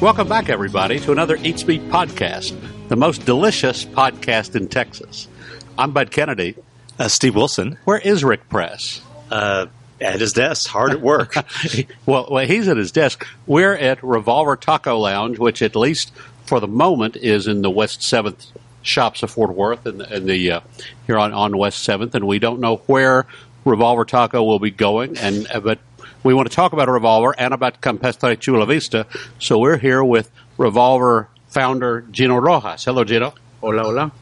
Welcome back, everybody, to another Eat Beat podcast, the most delicious podcast in Texas. I'm Bud Kennedy. Uh, Steve Wilson. Where is Rick Press? Uh, at his desk, hard at work. well, well, he's at his desk. We're at Revolver Taco Lounge, which at least for the moment is in the West Seventh shops of Fort Worth and, and the uh, here on, on West Seventh, and we don't know where Revolver Taco will be going. And uh, but we want to talk about a revolver and about Campestre Chula Vista. So we're here with Revolver founder Gino Rojas. Hello, Gino. Hola, hola.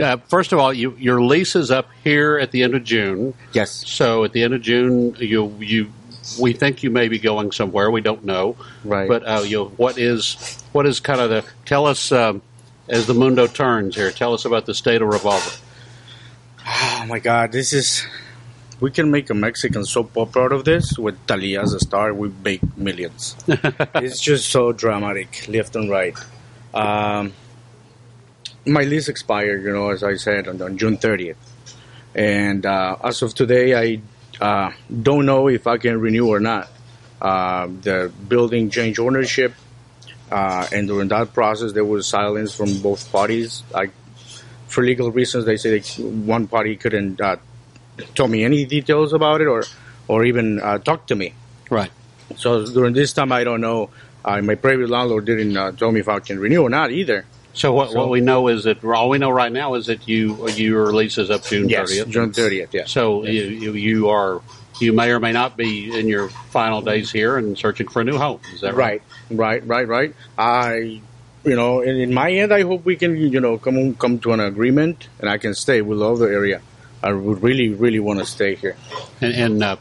Uh, first of all, you, your lease is up here at the end of June. Yes. So at the end of June, you you we think you may be going somewhere. We don't know. Right. But uh, you what is what is kind of the tell us um, as the mundo turns here. Tell us about the state of Revolver. Oh my God, this is. We can make a Mexican soap opera out of this with Thalía as a star. We make millions. it's just so dramatic, left and right. Um, my lease expired, you know, as I said, on, on June 30th. And uh, as of today, I uh, don't know if I can renew or not. Uh, the building changed ownership, uh, and during that process, there was silence from both parties. I, for legal reasons, they say that one party couldn't tell me any details about it or, or even uh, talk to me. Right. So during this time, I don't know. Uh, my previous landlord didn't uh, tell me if I can renew or not either. So what, So- what we know is that all we know right now is that you your lease is up June Yes, thirtieth. June 30th, yes. So you, you you are you may or may not be in your final days here and searching for a new home. Is that right? Right, right, right, right. I, you know, in, in my end, I hope we can, you know, come come to an agreement and I can stay. We love the area. I would really, really want to stay here. And, and uh,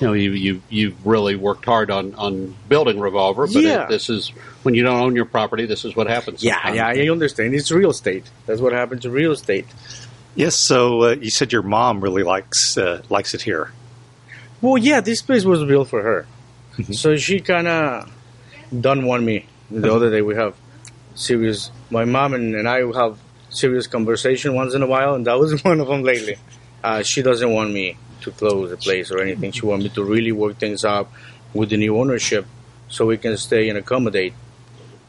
you know you you you've really worked hard on on building Revolver, but Yeah. it, this is when you don't own your property. This is what happens. Yeah, sometimes. yeah, I understand. It's real estate. That's what happened to real estate. yes. So uh, you said your mom really likes uh, likes it here. Well, yeah, this place was built for her, so she kind of done want me. The other day we have serious. My mom and, and I have serious conversation once in a while, and that was one of them lately. Uh, she doesn't want me to close the place or anything. She want me to really work things out with the new ownership, so we can stay and accommodate.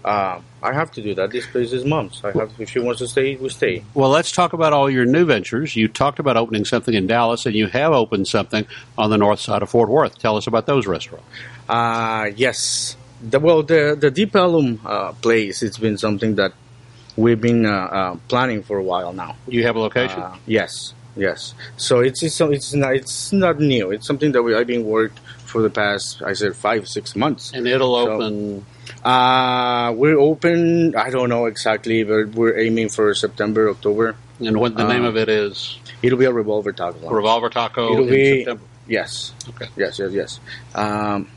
Uh, I have to do that. This place is mom's. I have. If she wants to stay, we stay. Well, let's talk about all your new ventures. You talked about opening something in Dallas, and you have opened something on the north side of Fort Worth. Tell us about those restaurants. Uh, yes. The, well, the the Deep Ellum uh, place. It's been something that we've been uh, uh, planning for a while now. You have a location. Uh, yes, yes. So it's it's it's not it's not new. It's something that we I've been worked for the past I said five six months. and it'll so- open. Uh, we're open. I don't know exactly, but we're aiming for September October. And what the uh, name of it is? It'll be a revolver taco. Lounge. Revolver Taco It'll in be- September. Yes. Okay. Yes, yes, yes. Um,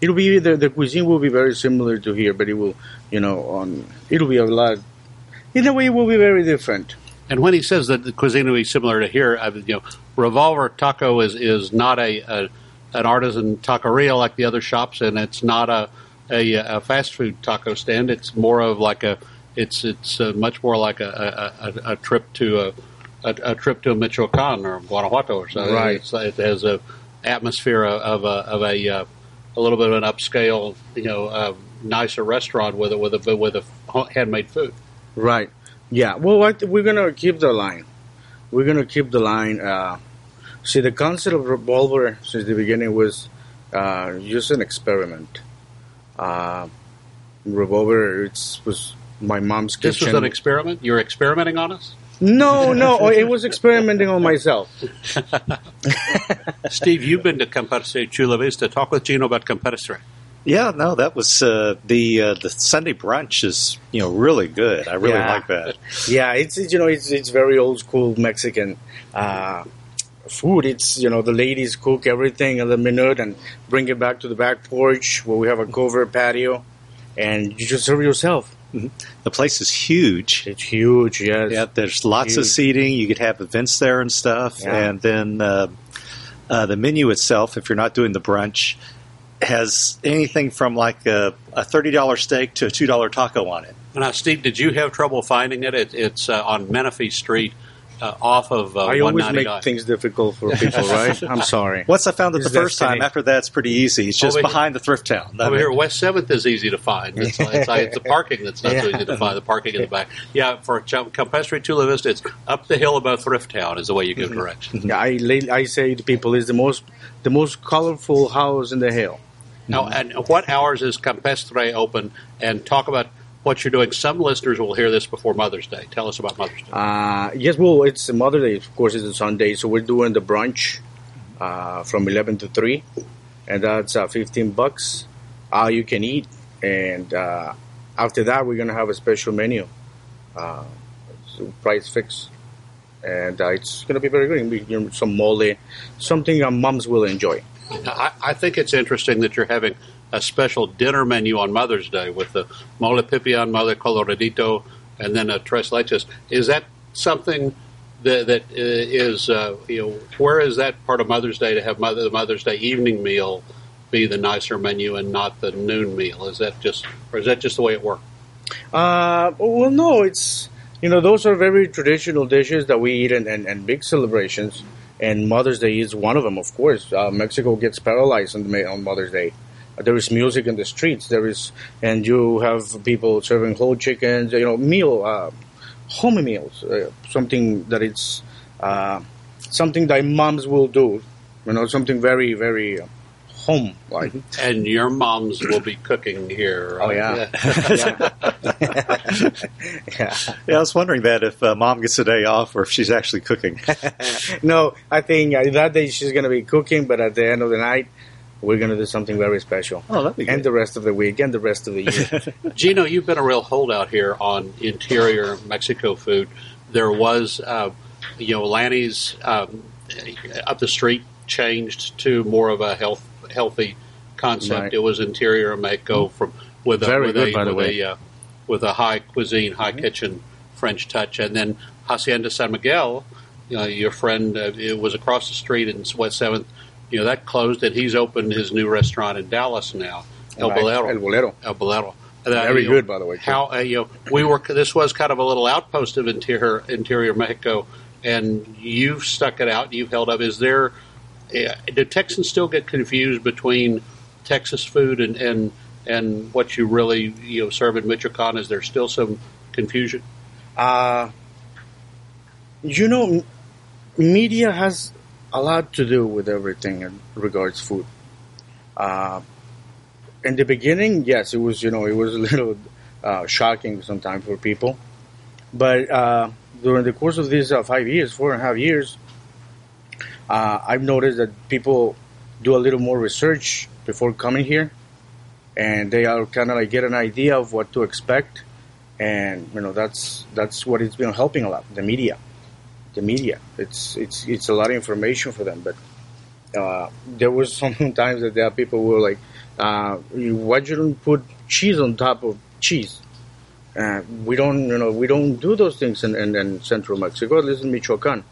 it'll be the the cuisine will be very similar to here, but it will, you know, on it'll be a lot. In a way, it will be very different. And when he says that the cuisine will be similar to here, I, you know, Revolver Taco is is not a, a an artisan taqueria like the other shops, and it's not a, a a fast food taco stand. It's more of like a it's it's uh, much more like a a, a, a trip to a, a a trip to Michoacan or Guanajuato or something. Right. It's, it has a atmosphere of a of a uh, a little bit of an upscale, you know, uh, nicer restaurant with a with a with a handmade food. Right. Yeah. Well, what, we're gonna keep the line. We're gonna keep the line. Uh, see, the concept of revolver since the beginning was uh, just an experiment. Uh, revolver. It was my mom's kitchen. This was an experiment. You're experimenting on us, no, no, it was experimenting on myself. Steve. You've been to Campestre Chula Vista. Talk with Gino about Campestre. Yeah, no, that was uh, the uh, the Sunday brunch is you know really good. I really Yeah. like that. Yeah, it's it's, you know it's it's very old school Mexican uh, food. It's you know the ladies cook everything in the minute and bring it back to the back porch where we have a covered patio, and you just serve yourself. The place is huge. It's huge. Yes. Yeah, there's lots of seating. You could have events there and stuff. Yeah. And then uh, uh, the menu itself, if you're not doing the brunch, has anything from like a, a thirty dollar steak to a two dollar taco on it. Now, Steve, did you have trouble finding it? it it's uh, on Menifee Street uh, off of uh, I always make things difficult for people, right? I'm sorry. Once I found it It's the first destiny. time, after that it's pretty easy. It's just Over here- behind the thrift town. I Over mean, here, West Seventh is easy to find. It's, it's, like, it's the parking that's not so easy to find. The parking in the back. Yeah, for Ch- Campestre Chula Vista, it's up the hill above Thrift Town is the way you give directions. Yeah, I I say to people, it's the most the most colorful house in the hill. Now, and what hours is Campestre open? And talk about what you're doing. Some listeners will hear this before Mother's Day. Tell us about Mother's Day. Uh, yes, well, it's Mother's Day, of course, it's a Sunday, so we're doing the brunch uh, from 11 to 3, and that's uh, 15 bucks, all you can eat. And uh, after that, we're going to have a special menu, uh, price fix. And uh, it's going to be very good. We you know, some mole, something our moms will enjoy. I, I think it's interesting that you're having a special dinner menu on Mother's Day with the mole pipian, mole coloradito, and then a tres leches. Is that something that, that uh, uh, you know, where is that part of Mother's Day to have mother, the Mother's Day evening meal be the nicer menu and not the noon meal? Is that just, or is that just the way it works? Uh, well, no, it's you know those are very traditional dishes that we eat in big celebrations, and Mother's Day is one of them. Of course, uh, Mexico gets paralyzed on, on Mother's Day. There is music in the streets. There is, and you have people serving whole chickens. You know, meal, uh, home meals, uh, something that it's uh, something that moms will do. You know, something very very uh, home like. And your moms will be cooking here. Oh right? yeah. yeah. yeah, I was wondering that if uh, mom gets a day off or if she's actually cooking. no, I think uh, that day she's going to be cooking, but at the end of the night, we're going to do something very special. Oh, that'd be good. And the rest of the week and the rest of the year. Gino, you've been a real holdout here on interior Mexico food. There was, uh, you know, Lanny's um, up the street changed to more of a health healthy concept. Right. It was interior Mexico from with a Very with good, a, by the with way. a uh, with a high cuisine, high kitchen French touch, and then Hacienda San Miguel. You know, your friend uh, it was across the street in West Seventh. You know that closed, and he's opened his new restaurant in Dallas now, El Right. Bolero. El Bolero. El Bolero. Very know, good, by the way, too. How uh, you know we were? This was kind of a little outpost of interior interior Mexico, and you've stuck it out. You've held up. Is there? Do Texans still get confused between Texas food and and and what you really you know serve in Michoacan? Is there still some confusion? Uh, you know, media has a lot to do with everything in regards food. Uh, in the beginning, yes, it was you know it was a little uh, shocking sometimes for people, but uh, during the course of these uh, five years, four and a half years, uh, I've noticed that people do a little more research before coming here, and they are kind of like get an idea of what to expect and you know that's that's what it's been helping a lot the media. The media it's it's it's a lot of information for them but uh, there was sometimes that there are people who were like uh, why you don't put cheese on top of cheese? Uh, we don't you know we don't do those things in, in, in central mexico. At least in michoacan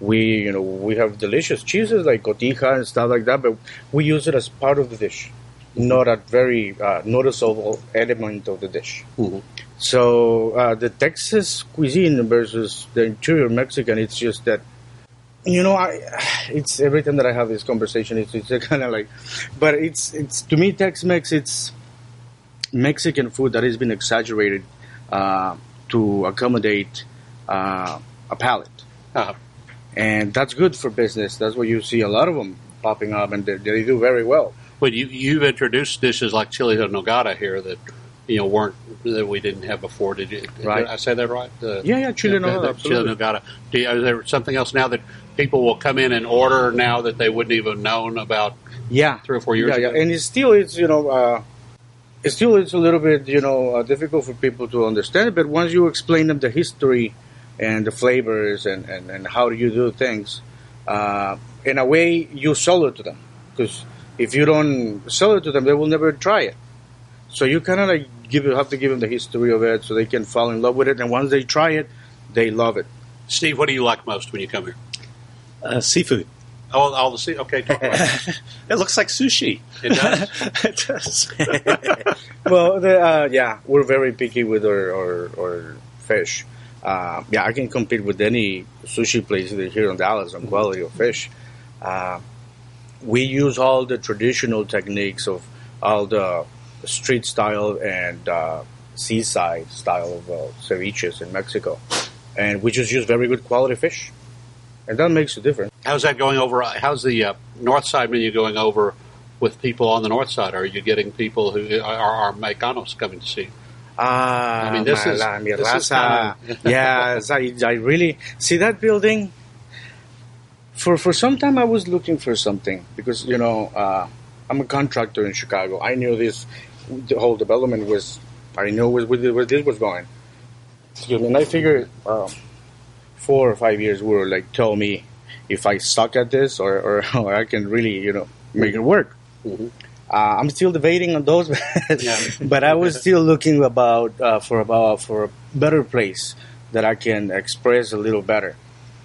we you know we have delicious cheeses like cotija and stuff like that but we use it as part of the dish not a very uh, noticeable element of the dish. So uh, the Texas cuisine versus the interior Mexican, it's just that, you know, I, it's every time that I have this conversation, it's, it's kind of like, but it's it's to me Tex-Mex, it's Mexican food that has been exaggerated uh, to accommodate uh, a palate, Uh, and that's good for business. That's why you see a lot of them popping up, and they, they do very well. but you you've introduced dishes like chili de nogada here that you know weren't that we didn't have before. Did you? Right. Did I say that right? The- Yeah, yeah, chili nogada, the absolutely. Chili nogada. Do you, is there something else now that people will come in and order now that they wouldn't even known about Yeah, three or four years yeah, ago? yeah, and it's still it's you know uh, it's still it's a little bit you know uh, difficult for people to understand. But once you explain them the history and the flavors and and, and how do you do things, uh, in a way you sell it to them because if you don't sell it to them, they will never try it. So you kind of like give you have to give them the history of it so they can fall in love with it. And once they try it, they love it. Steve, what do you like most when you come here? Uh, seafood. Oh, all the sea. Okay, talk about it. It looks like sushi. It does. it does. well, the, uh, yeah, we're very picky with our, our, our fish. Uh, yeah, I can compete with any sushi place here in Dallas on quality of fish. Uh, we use all the traditional techniques of all the street style and uh, seaside style of uh, ceviches in Mexico, and we just use very good quality fish, and that makes a difference. How's that going over? How's the uh, north side menu going over with people on the north side? Are you getting people who are, are Mexicanos coming to see? Ah, I mean, this is- my- mi this is raza. yeah, I, I really see that building. For for some time, I was looking for something because you know uh, I'm a contractor in Chicago. I knew this the whole development was. I knew where, where this was going. Excuse me, and I figured uh, four or five years were like tell me if I suck at this or, or, or I can really you know make it work. Mhm. Uh, I'm still debating on those, but I was still looking about uh, for about for a better place that I can express a little better,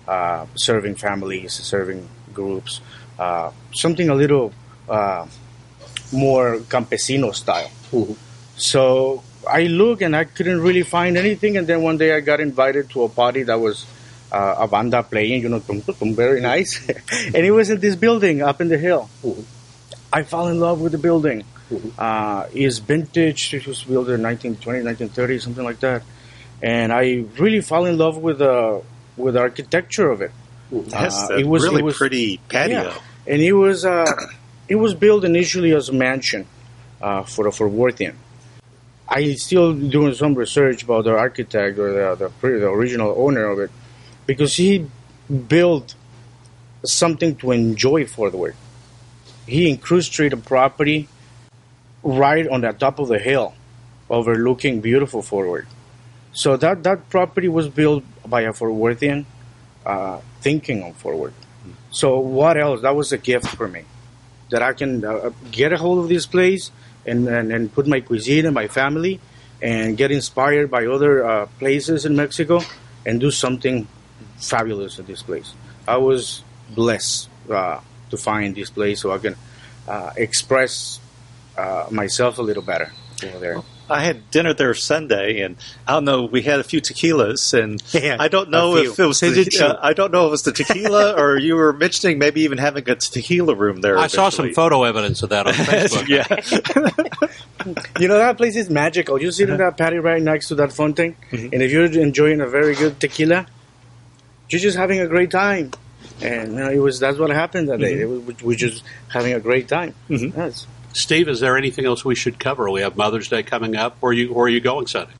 uh, serving families, serving groups, uh, something a little uh, more campesino style. Mhm. So I look and I couldn't really find anything, and then one day I got invited to a party that was. Uh, a banda playing, you know, very nice, and it was in this building up in the hill. Mhm. I fell in love with the building. Mhm. Uh, it's vintage. It was built in 1920, 1930, something like that. And I really fell in love with the with the architecture of it. That's Uh, it was- really it was- pretty patio. Yeah. And it was uh, it was built initially as a mansion uh, for for Worthian. I still doing some research about the architect or the the, pre- the original owner of it because he built something to enjoy Fort Worth. He incrusted a property right on the top of the hill, overlooking beautiful Forward. So that that property was built by a Fort Worthian, uh, thinking on Fort Worth. So what else? That was a gift for me that I can uh, get a hold of this place and, and, and put my cuisine and my family and get inspired by other uh, places in Mexico and do something fabulous at this place. I was blessed uh, to find this place so I can uh, express uh, myself a little better over there. I had dinner there Sunday, and I don't know. We had a few tequilas, and Yeah, I don't know if it was the, uh, I don't know if it was the tequila or you were mentioning maybe even having a tequila room there. I saw some photo evidence of that on Facebook. yeah, You know that place is magical. You sit in that patio right next to that fountain, and if you're enjoying a very good tequila, you're just having a great time. And you know, it was that's what happened that day. It was, we're just having a great time. Mhm. Yes. Steve, is there anything else we should cover? We have Mother's Day coming up. Where are you where are you going Sunday?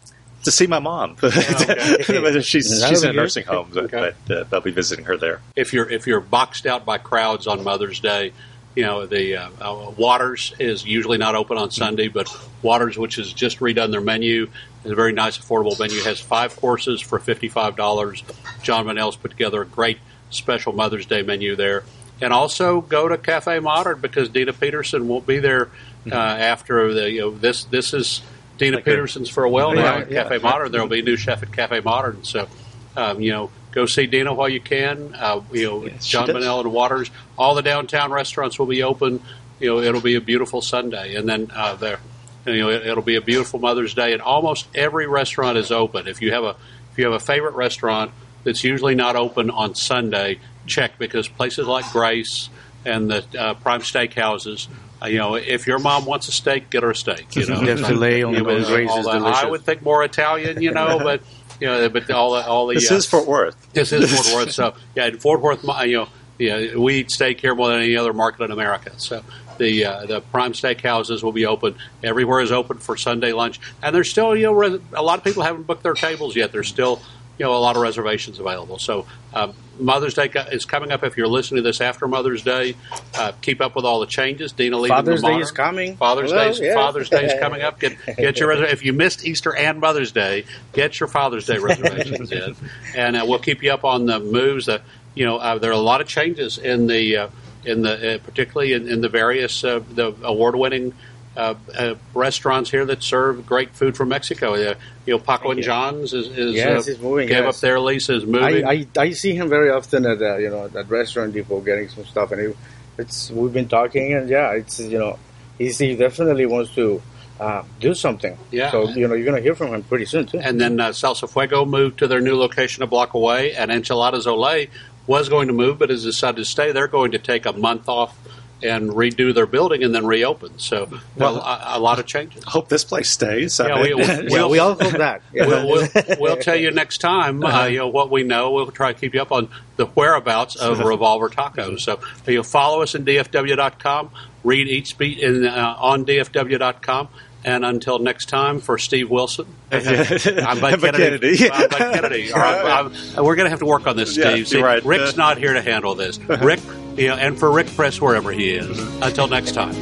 to see my mom. okay. she's That'll she's in a nursing home, but, Okay. but uh, I'll be visiting her there. If you're if you're boxed out by crowds on Mother's Day, you know the uh, uh, Waters is usually not open on Sunday, but Waters, which has just redone their menu, is a very nice, affordable menu. Has five courses for fifty five dollars. Jon Bonnell's put together a great special Mother's Day menu there. And also go to Cafe Modern because Dena Peterson won't be there uh, after the you know this this is Dena Like Peterson's for a while now at yeah. Cafe Modern. There will be a new chef at Cafe Modern, so um, you know go see Dena while you can. Uh, you know Yes, John does. Bonnell and Waters. All the downtown restaurants will be open. You know it'll be a beautiful Sunday, and then uh, there you know it, it'll be a beautiful Mother's Day, and almost every restaurant is open. If you have a if you have a favorite restaurant that's usually not open on Sunday, check because places like Grace and the uh, Prime Steakhouses. Uh, you know, if your mom wants a steak, get her a steak. You know, The filet on You know, Grace is delicious. I would think more Italian, you know, but you know, but all the all the This uh, is Fort Worth. this is Fort Worth. So yeah, in Fort Worth, you know, yeah, we eat steak here more than any other market in America. So the uh, the prime steakhouses will be open. Everywhere is open for Sunday lunch, and there's still you know res- a lot of people haven't booked their tables yet. There's still you know a lot of reservations available. So um, Mother's Day is coming up. If you're listening to this after Mother's Day, uh, keep up with all the changes. Dena leaving Father's the Day is coming. Father's Day, yeah. Father's Day is coming up. Get get your reser- if you missed Easter and Mother's Day, get your Father's Day reservations in, and uh, we'll keep you up on the moves. That you know, uh, there are a lot of changes in the uh, in the uh, particularly in, in the various uh, the award winning. Uh, uh, restaurants here that serve great food from Mexico. Uh, you know, Paco and. John's is, is Yes, uh, he's moving, Gave yes. up their lease, is moving. I, I, I see him very often at uh, you know at restaurant depot getting some stuff, and he, it's we've been talking, and yeah, it's you know he's, he definitely wants to uh, do something. Yeah. So you know you're gonna hear from him pretty soon too. And then uh, Salsa Fuego moved to their new location a block away, and Enchiladas Olé was going to move, but has decided to stay. They're going to take a month off and redo their building and then reopen. So, well, a, a lot of changes. I hope this place stays. Yeah, mean- we- we- yeah, we all hope that. Yeah. We'll, we'll, we'll tell you next time, uh, you know, what we know. We'll try to keep you up on the whereabouts of Revolver Tacos. So you'll follow us in DFW.com, read Eat Beat in, uh, on DFW.com. And until next time, for Steve Wilson, I'm Bud Bud Kennedy. Kennedy. I'm Bud Kennedy. Or I'm- I'm- we're going to have to work on this, Steve. you're See, right. Rick's Uh, not here to handle this. Rick, you know, and for Rick Press, wherever he is. Until next time.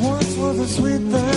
Once was a sweet thing, baby.